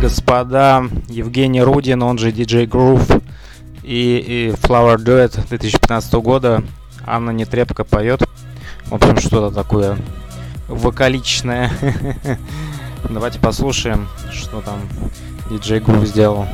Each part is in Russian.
господа, Евгений Рудин, он же DJ Groove и, и Flower Duet 2015 года. Анна Нетребко поет. В общем, что-то такое вокаличное. Давайте послушаем, что там DJ Groove сделал.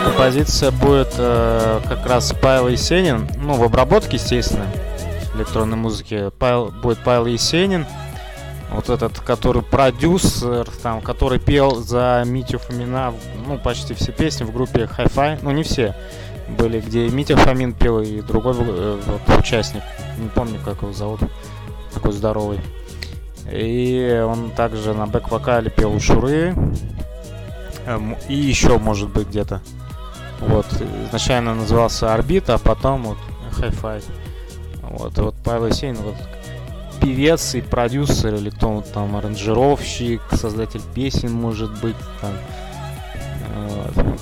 Композиция будет э, как раз Павел Есенин. Ну, в обработке, естественно, электронной музыки. Павел, будет Павел Есенин. Вот этот, который продюсер, там, который пел за Митю Фомина, ну, почти все песни в группе Hi-Fi. Ну, не все были, где Митя Фомин пел, и другой э, вот, участник. Не помню, как его зовут. Такой здоровый. И он также на бэк-вокале пел у Шуры. Эм, и еще, может быть, где-то. Вот, изначально назывался Орбита, а потом вот Hi-Fi. Вот, и вот Павел Есенин, вот певец и продюсер, или кто там аранжировщик, создатель песен, может быть, там. Вот.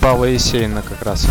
Павла Есенина как раз.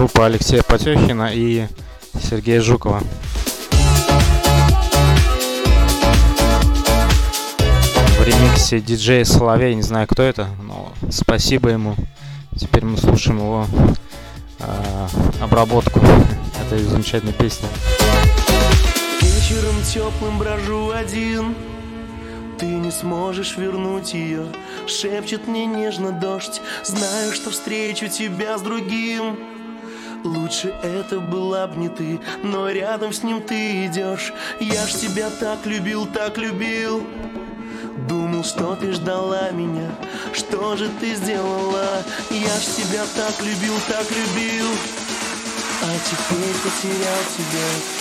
Группа Алексея Потехина и Сергея Жукова. В ремиксе диджей Соловей, не знаю кто это, но спасибо ему. Теперь мы слушаем его э, обработку этой замечательной песни. Вечером теплым брожу один, ты не сможешь вернуть ее Шепчет мне нежно дождь Знаю, что встречу тебя с другим Лучше это была б не ты, но рядом с ним ты идешь. Я ж тебя так любил, так любил. Думал, что ты ждала меня, что же ты сделала? Я ж тебя так любил, так любил, а теперь потерял тебя.